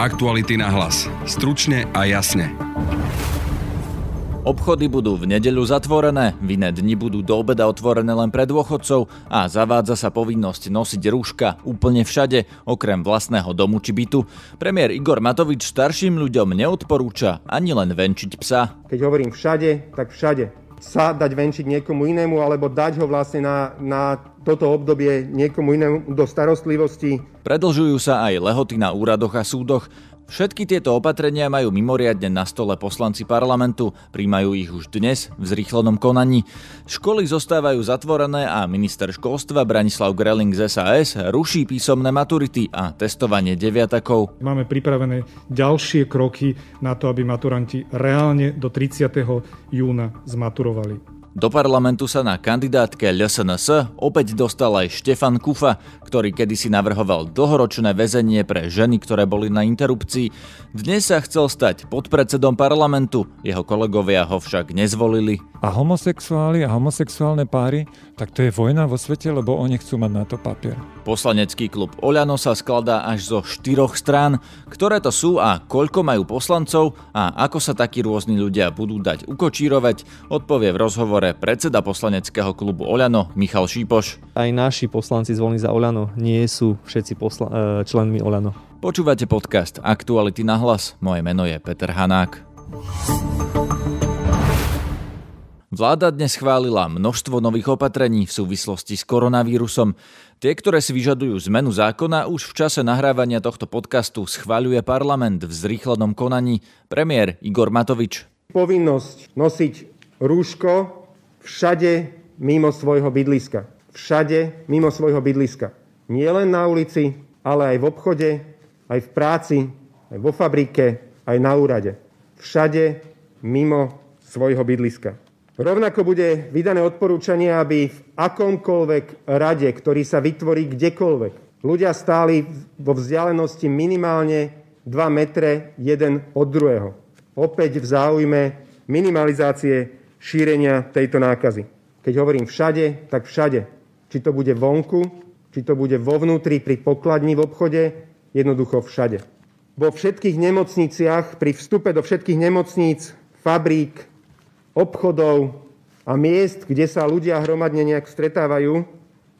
Aktuality na hlas. Stručne a jasne. Obchody budú v nedeľu zatvorené, v iné dni budú do obeda otvorené len pre dôchodcov a zavádza sa povinnosť nosiť rúška úplne všade, okrem vlastného domu či bytu. Premiér Igor Matovič starším ľuďom neodporúča ani len venčiť psa. Keď hovorím všade, tak všade. Sa dať venčiť niekomu inému alebo dať ho vlastne na, na toto obdobie niekomu inému do starostlivosti. Predlžujú sa aj lehoty na úradoch a súdoch. Všetky tieto opatrenia majú mimoriadne na stole poslanci parlamentu, príjmajú ich už dnes v zrýchlenom konaní. Školy zostávajú zatvorené a minister školstva Branislav Greling z SAS ruší písomné maturity a testovanie deviatakov. Máme pripravené ďalšie kroky na to, aby maturanti reálne do 30. júna zmaturovali. Do parlamentu sa na kandidátke LSNS opäť dostal aj Štefan Kufa, ktorý kedysi navrhoval dlhoročné väzenie pre ženy, ktoré boli na interrupcii. Dnes sa chcel stať podpredsedom parlamentu, jeho kolegovia ho však nezvolili. A homosexuáli a homosexuálne páry, tak to je vojna vo svete, lebo oni chcú mať na to papier. Poslanecký klub Oľano sa skladá až zo štyroch strán. Ktoré to sú a koľko majú poslancov a ako sa takí rôzni ľudia budú dať ukočírovať, odpovie v rozhovore predseda poslaneckého klubu Oľano Michal Šípoš. Aj naši poslanci zvolení za Oľano nie sú všetci posla- e, členmi Oľano. Počúvate podcast Aktuality na hlas. Moje meno je Peter Hanák. Vláda dnes schválila množstvo nových opatrení v súvislosti s koronavírusom. Tie, ktoré si vyžadujú zmenu zákona, už v čase nahrávania tohto podcastu schváľuje parlament v zrýchlenom konaní. Premiér Igor Matovič. Povinnosť nosiť rúško všade mimo svojho bydliska. Všade mimo svojho bydliska. Nie len na ulici, ale aj v obchode, aj v práci, aj vo fabrike, aj na úrade. Všade mimo svojho bydliska. Rovnako bude vydané odporúčanie, aby v akomkoľvek rade, ktorý sa vytvorí kdekoľvek, ľudia stáli vo vzdialenosti minimálne 2 metre jeden od druhého. Opäť v záujme minimalizácie šírenia tejto nákazy. Keď hovorím všade, tak všade. Či to bude vonku, či to bude vo vnútri pri pokladni v obchode, jednoducho všade. Vo všetkých nemocniciach, pri vstupe do všetkých nemocníc, fabrík, obchodov a miest, kde sa ľudia hromadne nejak stretávajú,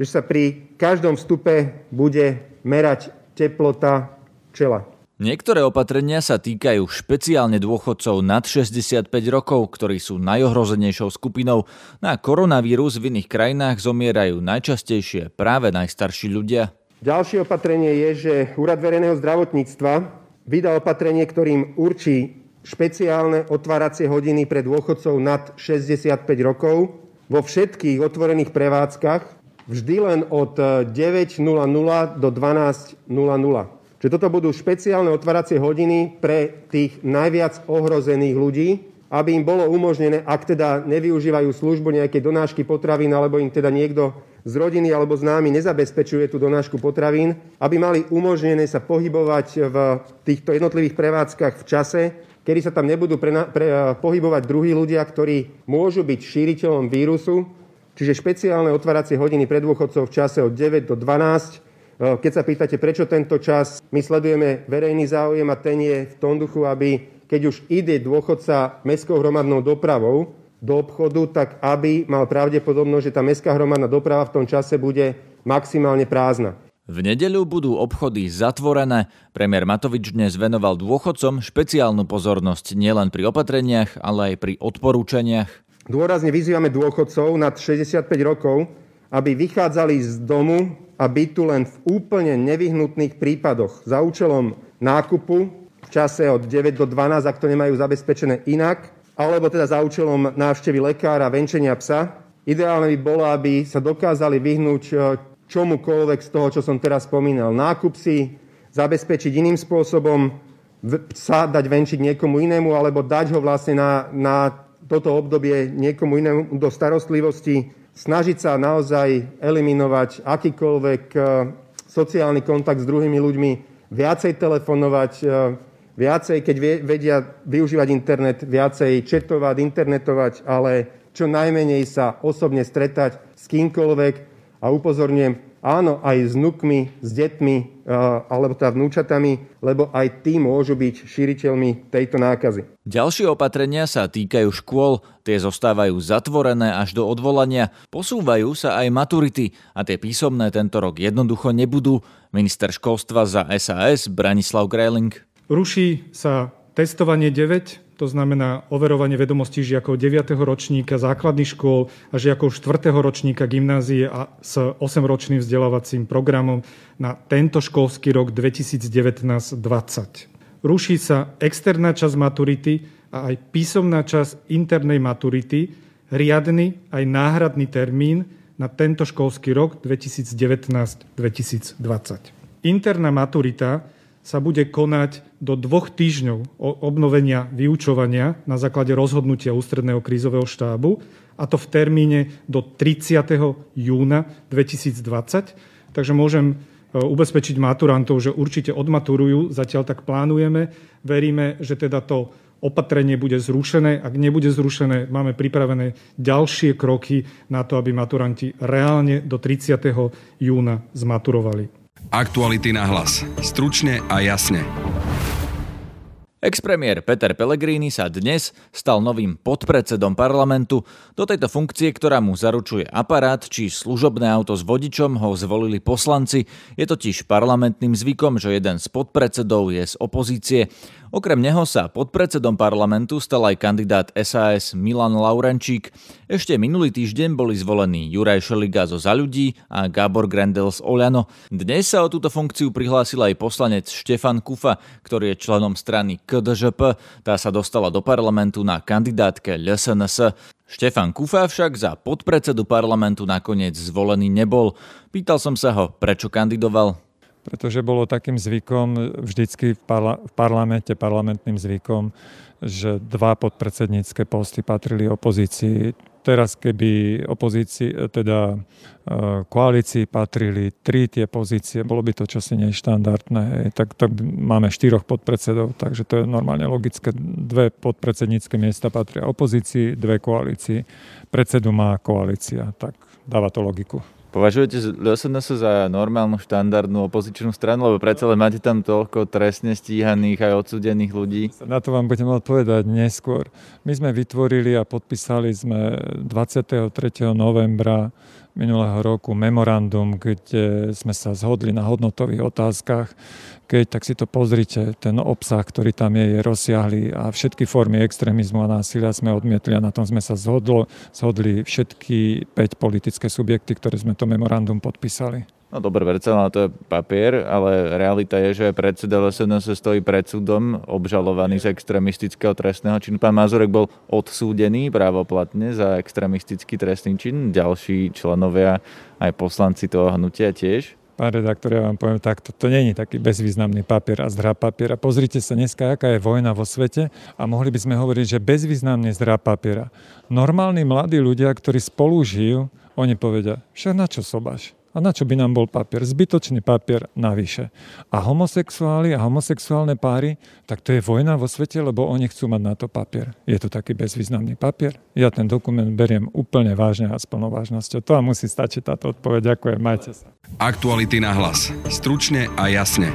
že sa pri každom vstupe bude merať teplota čela. Niektoré opatrenia sa týkajú špeciálne dôchodcov nad 65 rokov, ktorí sú najohrozenejšou skupinou. Na koronavírus v iných krajinách zomierajú najčastejšie práve najstarší ľudia. Ďalšie opatrenie je, že Úrad verejného zdravotníctva vydal opatrenie, ktorým určí špeciálne otváracie hodiny pre dôchodcov nad 65 rokov vo všetkých otvorených prevádzkach vždy len od 9.00 do 12.00. Čiže toto budú špeciálne otváracie hodiny pre tých najviac ohrozených ľudí, aby im bolo umožnené, ak teda nevyužívajú službu nejakej donášky potravín, alebo im teda niekto z rodiny alebo známy nezabezpečuje tú donášku potravín, aby mali umožnené sa pohybovať v týchto jednotlivých prevádzkach v čase, kedy sa tam nebudú pre, pre, eh, pohybovať druhí ľudia, ktorí môžu byť šíriteľom vírusu, čiže špeciálne otváracie hodiny pre dôchodcov v čase od 9 do 12. Keď sa pýtate, prečo tento čas, my sledujeme verejný záujem a ten je v tom duchu, aby keď už ide dôchodca mestskou hromadnou dopravou do obchodu, tak aby mal pravdepodobnosť, že tá mestská hromadná doprava v tom čase bude maximálne prázdna. V nedeľu budú obchody zatvorené. Premiér Matovič dnes venoval dôchodcom špeciálnu pozornosť nielen pri opatreniach, ale aj pri odporúčaniach. Dôrazne vyzývame dôchodcov nad 65 rokov, aby vychádzali z domu a bytu len v úplne nevyhnutných prípadoch za účelom nákupu v čase od 9 do 12, ak to nemajú zabezpečené inak, alebo teda za účelom návštevy lekára, venčenia psa. Ideálne by bolo, aby sa dokázali vyhnúť čomukoľvek z toho, čo som teraz spomínal. Nákup si zabezpečiť iným spôsobom, sa dať venčiť niekomu inému, alebo dať ho vlastne na, na toto obdobie niekomu inému do starostlivosti, snažiť sa naozaj eliminovať akýkoľvek e, sociálny kontakt s druhými ľuďmi, viacej telefonovať, e, viacej, keď vedia využívať internet, viacej četovať, internetovať, ale čo najmenej sa osobne stretať s kýmkoľvek, a upozorňujem, Áno, aj s nukmi, s deťmi alebo teda vnúčatami, lebo aj tí môžu byť šíriteľmi tejto nákazy. Ďalšie opatrenia sa týkajú škôl, tie zostávajú zatvorené až do odvolania, posúvajú sa aj maturity a tie písomné tento rok jednoducho nebudú. Minister školstva za SAS Branislav Grejling. Ruší sa testovanie 9, to znamená overovanie vedomostí žiakov 9. ročníka základných škôl a žiakov 4. ročníka gymnázie a s 8-ročným vzdelávacím programom na tento školský rok 2019-20. Ruší sa externá časť maturity a aj písomná časť internej maturity, riadny aj náhradný termín na tento školský rok 2019-2020. Interná maturita sa bude konať do dvoch týždňov obnovenia vyučovania na základe rozhodnutia Ústredného krízového štábu, a to v termíne do 30. júna 2020. Takže môžem e, ubezpečiť maturantov, že určite odmaturujú, zatiaľ tak plánujeme. Veríme, že teda to opatrenie bude zrušené. Ak nebude zrušené, máme pripravené ďalšie kroky na to, aby maturanti reálne do 30. júna zmaturovali. Aktuality na hlas. Stručne a jasne. Expremiér Peter Pellegrini sa dnes stal novým podpredsedom parlamentu. Do tejto funkcie, ktorá mu zaručuje aparát či služobné auto s vodičom, ho zvolili poslanci. Je totiž parlamentným zvykom, že jeden z podpredsedov je z opozície. Okrem neho sa podpredsedom parlamentu stal aj kandidát SAS Milan Laurenčík. Ešte minulý týždeň boli zvolení Juraj Šeliga zo Za ľudí a Gábor Grendel z Oľano. Dnes sa o túto funkciu prihlásil aj poslanec Štefan Kufa, ktorý je členom strany KDŽP. Tá sa dostala do parlamentu na kandidátke LSNS. Štefan Kufa však za podpredsedu parlamentu nakoniec zvolený nebol. Pýtal som sa ho, prečo kandidoval pretože bolo takým zvykom vždycky v, parla- v parlamente, parlamentným zvykom, že dva podpredsednícke posty patrili opozícii. Teraz, keby opozícii, teda e, koalícii patrili tri tie pozície, bolo by to čosi neštandardné. Tak, tak máme štyroch podpredsedov, takže to je normálne logické. Dve podpredsednícke miesta patria opozícii, dve koalícii. Predsedu má koalícia, tak dáva to logiku. Považujete LSNS za normálnu štandardnú opozičnú stranu, lebo predsa len máte tam toľko trestne stíhaných aj odsudených ľudí? Na to vám budem odpovedať neskôr. My sme vytvorili a podpísali sme 23. novembra minulého roku memorandum, kde sme sa zhodli na hodnotových otázkach. Keď tak si to pozrite, ten obsah, ktorý tam je, je rozsiahly a všetky formy extrémizmu a násilia sme odmietli a na tom sme sa zhodlo, zhodli všetky 5 politické subjekty, ktoré sme to memorandum podpísali. No dobre, ale to je papier, ale realita je, že predseda LSNS stojí pred súdom obžalovaný z extremistického trestného činu. Pán Mazurek bol odsúdený právoplatne za extremistický trestný čin. Ďalší členovia, aj poslanci toho hnutia tiež. Pán redaktor, ja vám poviem takto, to není taký bezvýznamný papier a zdrá papiera. Pozrite sa dneska, aká je vojna vo svete a mohli by sme hovoriť, že bezvýznamne zdrá papiera. Normálni mladí ľudia, ktorí spolu žijú, oni povedia, však na čo sobáš? A na čo by nám bol papier? Zbytočný papier navyše. A homosexuáli a homosexuálne páry, tak to je vojna vo svete, lebo oni chcú mať na to papier. Je to taký bezvýznamný papier? Ja ten dokument beriem úplne vážne a s plnou vážnosťou. To vám musí stačiť táto odpoveď. Ďakujem, majte sa. Aktuality na hlas. Stručne a jasne.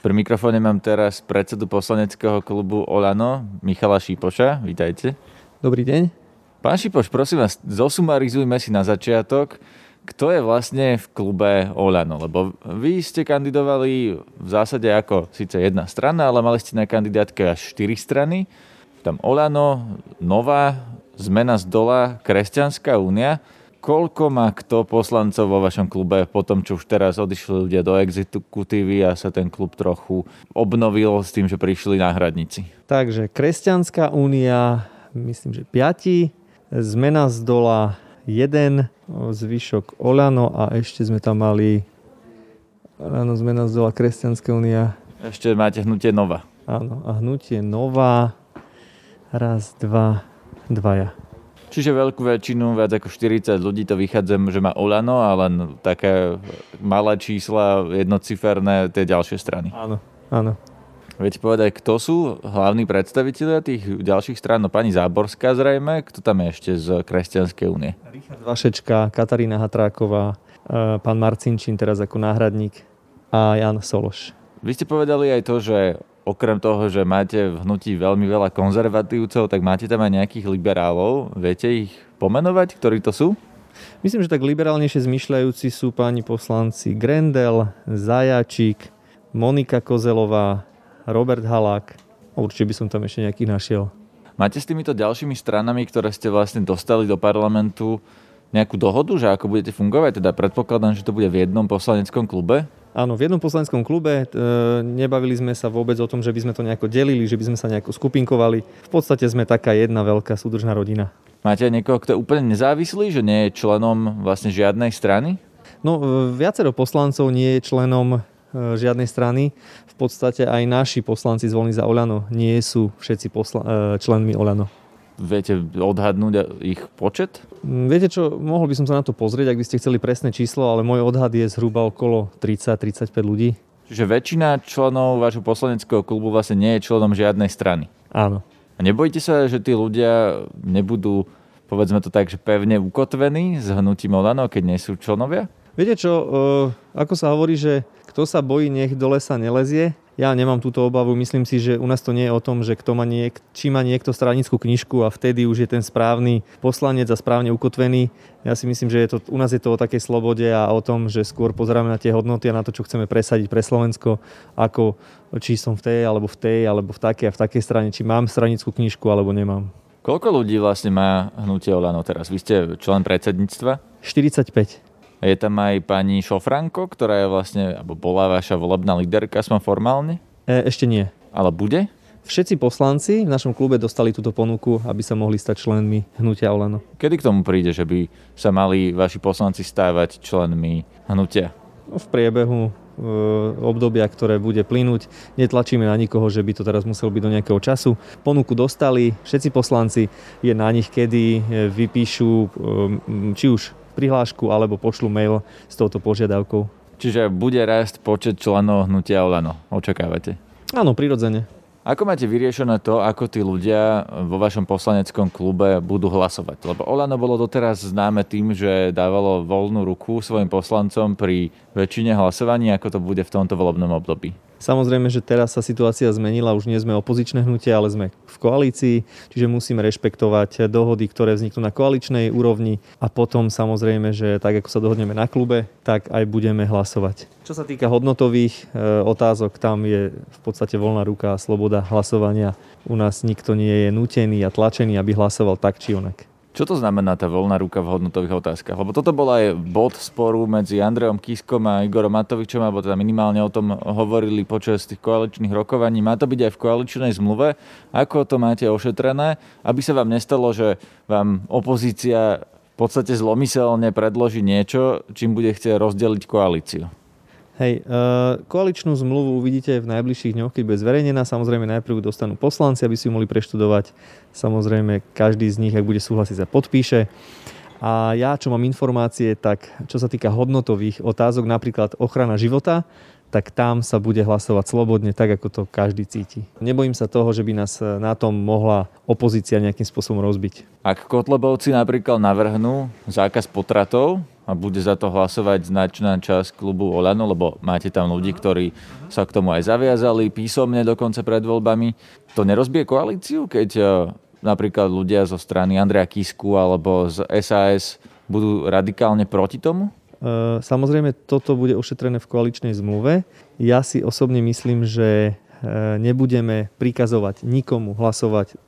Pri mikrofóne mám teraz predsedu poslaneckého klubu Olano, Michala Šípoša. Vítajte. Dobrý deň. Pán Šipoš, prosím vás, zosumarizujme si na začiatok, kto je vlastne v klube Oľano? Lebo vy ste kandidovali v zásade ako síce jedna strana, ale mali ste na kandidátke až štyri strany. Tam Oľano, Nová, Zmena z dola, Kresťanská únia. Koľko má kto poslancov vo vašom klube po tom, čo už teraz odišli ľudia do exekutívy a sa ten klub trochu obnovil s tým, že prišli náhradníci? Takže Kresťanská únia, myslím, že piati, Zmena z dola jeden, zvyšok Olano a ešte sme tam mali Ráno zmena zdola Kresťanská únia. Ešte máte hnutie Nova. Áno, a hnutie Nova. Raz, dva, dvaja. Čiže veľkú väčšinu, viac ako 40 ľudí to vychádza, že má Olano a len také malé čísla, jednociferné, tie ďalšie strany. Áno, áno. Viete povedať, kto sú hlavní predstavitelia tých ďalších strán? No pani Záborská zrejme, kto tam je ešte z Kresťanskej únie? Richard Vašečka, Katarína Hatráková, pán Marcinčín teraz ako náhradník a Jan Sološ. Vy ste povedali aj to, že okrem toho, že máte v hnutí veľmi veľa konzervatívcov, tak máte tam aj nejakých liberálov. Viete ich pomenovať, ktorí to sú? Myslím, že tak liberálnejšie zmyšľajúci sú páni poslanci Grendel, Zajačík, Monika Kozelová, Robert Halák. Určite by som tam ešte nejakých našiel. Máte s týmito ďalšími stranami, ktoré ste vlastne dostali do parlamentu, nejakú dohodu, že ako budete fungovať? Teda predpokladám, že to bude v jednom poslaneckom klube? Áno, v jednom poslaneckom klube e, nebavili sme sa vôbec o tom, že by sme to nejako delili, že by sme sa nejako skupinkovali. V podstate sme taká jedna veľká súdržná rodina. Máte niekoho, kto je úplne nezávislý, že nie je členom vlastne žiadnej strany? No, e, viacero poslancov nie je členom žiadnej strany. V podstate aj naši poslanci zvolení za Oľano nie sú všetci posla- e, členmi Oľano. Viete odhadnúť ich počet? Mm, viete čo, mohol by som sa na to pozrieť, ak by ste chceli presné číslo, ale môj odhad je zhruba okolo 30-35 ľudí. Čiže väčšina členov vášho poslaneckého klubu vlastne nie je členom žiadnej strany. Áno. A nebojíte sa, že tí ľudia nebudú, povedzme to tak, že pevne ukotvení s hnutím Olano, keď nie sú členovia? Viete čo, ako sa hovorí, že kto sa bojí, nech do lesa nelezie. Ja nemám túto obavu, myslím si, že u nás to nie je o tom, že kto má niek- či má niekto stranickú knižku a vtedy už je ten správny poslanec a správne ukotvený. Ja si myslím, že je to, u nás je to o takej slobode a o tom, že skôr pozeráme na tie hodnoty a na to, čo chceme presadiť pre Slovensko, ako či som v tej, alebo v tej, alebo v takej a v takej strane, či mám stranickú knižku, alebo nemám. Koľko ľudí vlastne má hnutie Olano teraz? Vy ste člen predsedníctva? 45. Je tam aj pani Šofranko, ktorá je vlastne, alebo bola vaša volebná líderka, som formálne? E, ešte nie. Ale bude? Všetci poslanci v našom klube dostali túto ponuku, aby sa mohli stať členmi hnutia Olano. Kedy k tomu príde, že by sa mali vaši poslanci stávať členmi hnutia? V priebehu e, obdobia, ktoré bude plynúť. Netlačíme na nikoho, že by to teraz muselo byť do nejakého času. Ponuku dostali všetci poslanci, je na nich, kedy e, vypíšu e, či už prihlášku alebo pošlu mail s touto požiadavkou. Čiže bude rásť počet členov hnutia Olano, očakávate? Áno, prirodzene. Ako máte vyriešené to, ako tí ľudia vo vašom poslaneckom klube budú hlasovať? Lebo Olano bolo doteraz známe tým, že dávalo voľnú ruku svojim poslancom pri väčšine hlasovaní, ako to bude v tomto volebnom období. Samozrejme, že teraz sa situácia zmenila, už nie sme opozičné hnutie, ale sme v koalícii, čiže musíme rešpektovať dohody, ktoré vzniknú na koaličnej úrovni a potom samozrejme, že tak ako sa dohodneme na klube, tak aj budeme hlasovať. Čo sa týka hodnotových e, otázok, tam je v podstate voľná ruka a sloboda hlasovania. U nás nikto nie je nutený a tlačený, aby hlasoval tak či onak. Čo to znamená tá voľná ruka v hodnotových otázkach? Lebo toto bol aj bod sporu medzi Andreom Kiskom a Igorom Matovičom, alebo teda minimálne o tom hovorili počas tých koaličných rokovaní. Má to byť aj v koaličnej zmluve. Ako to máte ošetrené, aby sa vám nestalo, že vám opozícia v podstate zlomyselne predloží niečo, čím bude chcieť rozdeliť koalíciu? Hej, uh, koaličnú zmluvu uvidíte v najbližších dňoch, keď bude zverejnená. Samozrejme najprv dostanú poslanci, aby si ju mohli preštudovať. Samozrejme každý z nich, ak bude súhlasiť, sa podpíše. A ja, čo mám informácie, tak čo sa týka hodnotových otázok, napríklad ochrana života, tak tam sa bude hlasovať slobodne, tak ako to každý cíti. Nebojím sa toho, že by nás na tom mohla opozícia nejakým spôsobom rozbiť. Ak Kotlebovci napríklad navrhnú zákaz potratov a bude za to hlasovať značná časť klubu Olano, lebo máte tam ľudí, ktorí sa k tomu aj zaviazali písomne dokonca pred voľbami, to nerozbije koalíciu, keď e, napríklad ľudia zo strany Andrea Kisku alebo z SAS budú radikálne proti tomu? E, samozrejme, toto bude ošetrené v koaličnej zmluve. Ja si osobne myslím, že e, nebudeme prikazovať nikomu hlasovať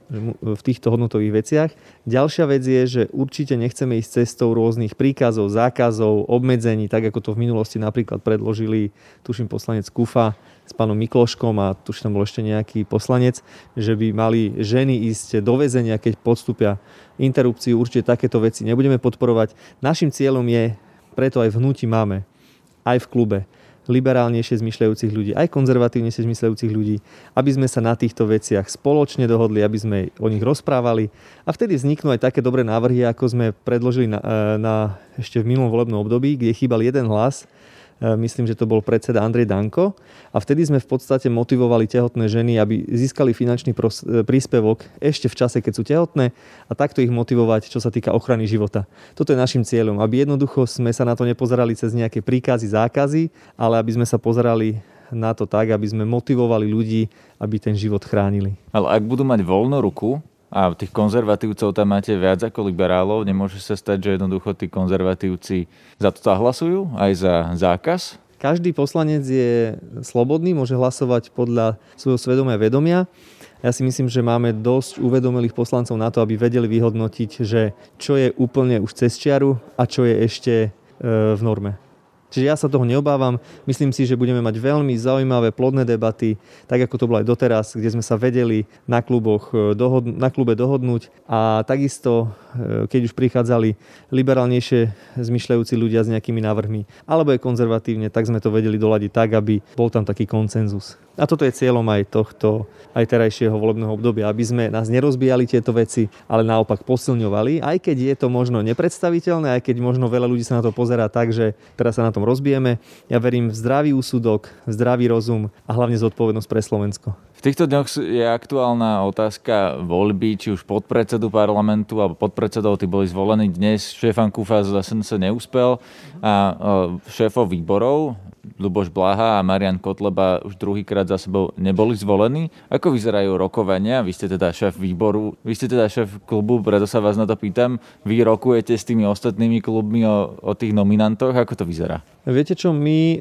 v týchto hodnotových veciach. Ďalšia vec je, že určite nechceme ísť cestou rôznych príkazov, zákazov, obmedzení, tak ako to v minulosti napríklad predložili, tuším, poslanec Kufa s pánom Mikloškom a tuším, tam bol ešte nejaký poslanec, že by mali ženy ísť do väzenia, keď podstúpia interrupciu. Určite takéto veci nebudeme podporovať. Našim cieľom je preto aj v hnutí máme, aj v klube, liberálnejšie zmyšľajúcich ľudí, aj konzervatívnejšie zmyšľajúcich ľudí, aby sme sa na týchto veciach spoločne dohodli, aby sme o nich rozprávali. A vtedy vzniknú aj také dobré návrhy, ako sme predložili na, e, na ešte v minulom volebnom období, kde chýbal jeden hlas myslím, že to bol predseda Andrej Danko. A vtedy sme v podstate motivovali tehotné ženy, aby získali finančný príspevok ešte v čase, keď sú tehotné a takto ich motivovať, čo sa týka ochrany života. Toto je našim cieľom, aby jednoducho sme sa na to nepozerali cez nejaké príkazy, zákazy, ale aby sme sa pozerali na to tak, aby sme motivovali ľudí, aby ten život chránili. Ale ak budú mať voľnú ruku, a tých konzervatívcov tam máte viac ako liberálov. Nemôže sa stať, že jednoducho tí konzervatívci za to zahlasujú, aj za zákaz? Každý poslanec je slobodný, môže hlasovať podľa svojho svedomia vedomia. Ja si myslím, že máme dosť uvedomelých poslancov na to, aby vedeli vyhodnotiť, že čo je úplne už cez čiaru a čo je ešte e, v norme. Čiže ja sa toho neobávam. Myslím si, že budeme mať veľmi zaujímavé, plodné debaty, tak ako to bolo aj doteraz, kde sme sa vedeli na, kluboch, e, dohod- na klube dohodnúť. A takisto, keď už prichádzali liberálnejšie zmyšľajúci ľudia s nejakými návrhmi, alebo aj konzervatívne, tak sme to vedeli doladiť tak, aby bol tam taký koncenzus. A toto je cieľom aj tohto, aj terajšieho volebného obdobia, aby sme nás nerozbijali tieto veci, ale naopak posilňovali, aj keď je to možno nepredstaviteľné, aj keď možno veľa ľudí sa na to pozerá tak, že teraz sa na tom rozbijeme. Ja verím v zdravý úsudok, zdravý rozum a hlavne zodpovednosť pre Slovensko. V týchto dňoch je aktuálna otázka voľby, či už podpredsedu parlamentu alebo podpredsedov, tí boli zvolení dnes. Štefan Kufa zase sa neúspel a e, šéfov výborov Luboš Blaha a Marian Kotleba už druhýkrát za sebou neboli zvolení. Ako vyzerajú rokovania? Vy ste teda šéf výboru, vy ste teda šéf klubu, preto sa vás na to pýtam. Vy rokujete s tými ostatnými klubmi o, o tých nominantoch? Ako to vyzerá? Viete čo, my e,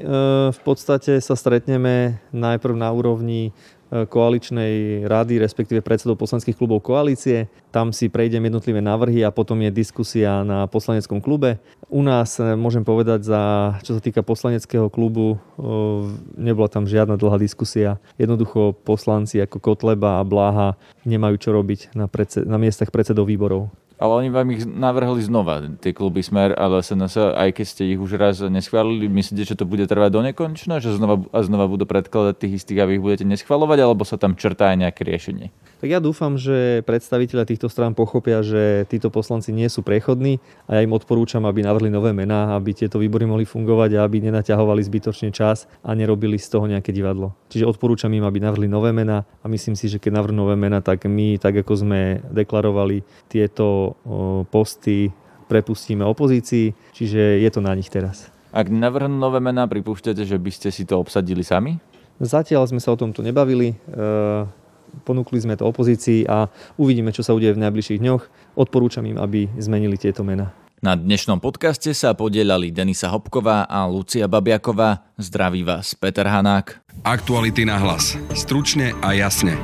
v podstate sa stretneme najprv na úrovni koaličnej rady, respektíve predsedov poslaneckých klubov koalície. Tam si prejdem jednotlivé návrhy a potom je diskusia na poslaneckom klube. U nás eh, môžem povedať, za, čo sa týka poslaneckého klubu, eh, nebola tam žiadna dlhá diskusia. Jednoducho poslanci ako Kotleba a Bláha nemajú čo robiť na, predsed, na miestach predsedov výborov. Ale oni vám ich navrhli znova, tie kluby Smer a SNS, aj keď ste ich už raz neschválili. Myslíte, že to bude trvať do nekonečna? Že znova a znova budú predkladať tých istých a vy ich budete neschvalovať? Alebo sa tam črtá aj nejaké riešenie? Tak ja dúfam, že predstaviteľa týchto strán pochopia, že títo poslanci nie sú prechodní a ja im odporúčam, aby navrhli nové mená, aby tieto výbory mohli fungovať a aby nenaťahovali zbytočne čas a nerobili z toho nejaké divadlo. Čiže odporúčam im, aby navrhli nové mená a myslím si, že keď navrhnú nové mená, tak my, tak ako sme deklarovali tieto posty, prepustíme opozícii, čiže je to na nich teraz. Ak navrhnú nové mená, pripúšťate, že by ste si to obsadili sami? Zatiaľ sme sa o tomto nebavili. E, ponúkli sme to opozícii a uvidíme, čo sa udeje v najbližších dňoch. Odporúčam im, aby zmenili tieto mená. Na dnešnom podcaste sa podielali Denisa Hopková a Lucia Babiaková. Zdraví vás Peter Hanák. Aktuality na hlas. Stručne a jasne.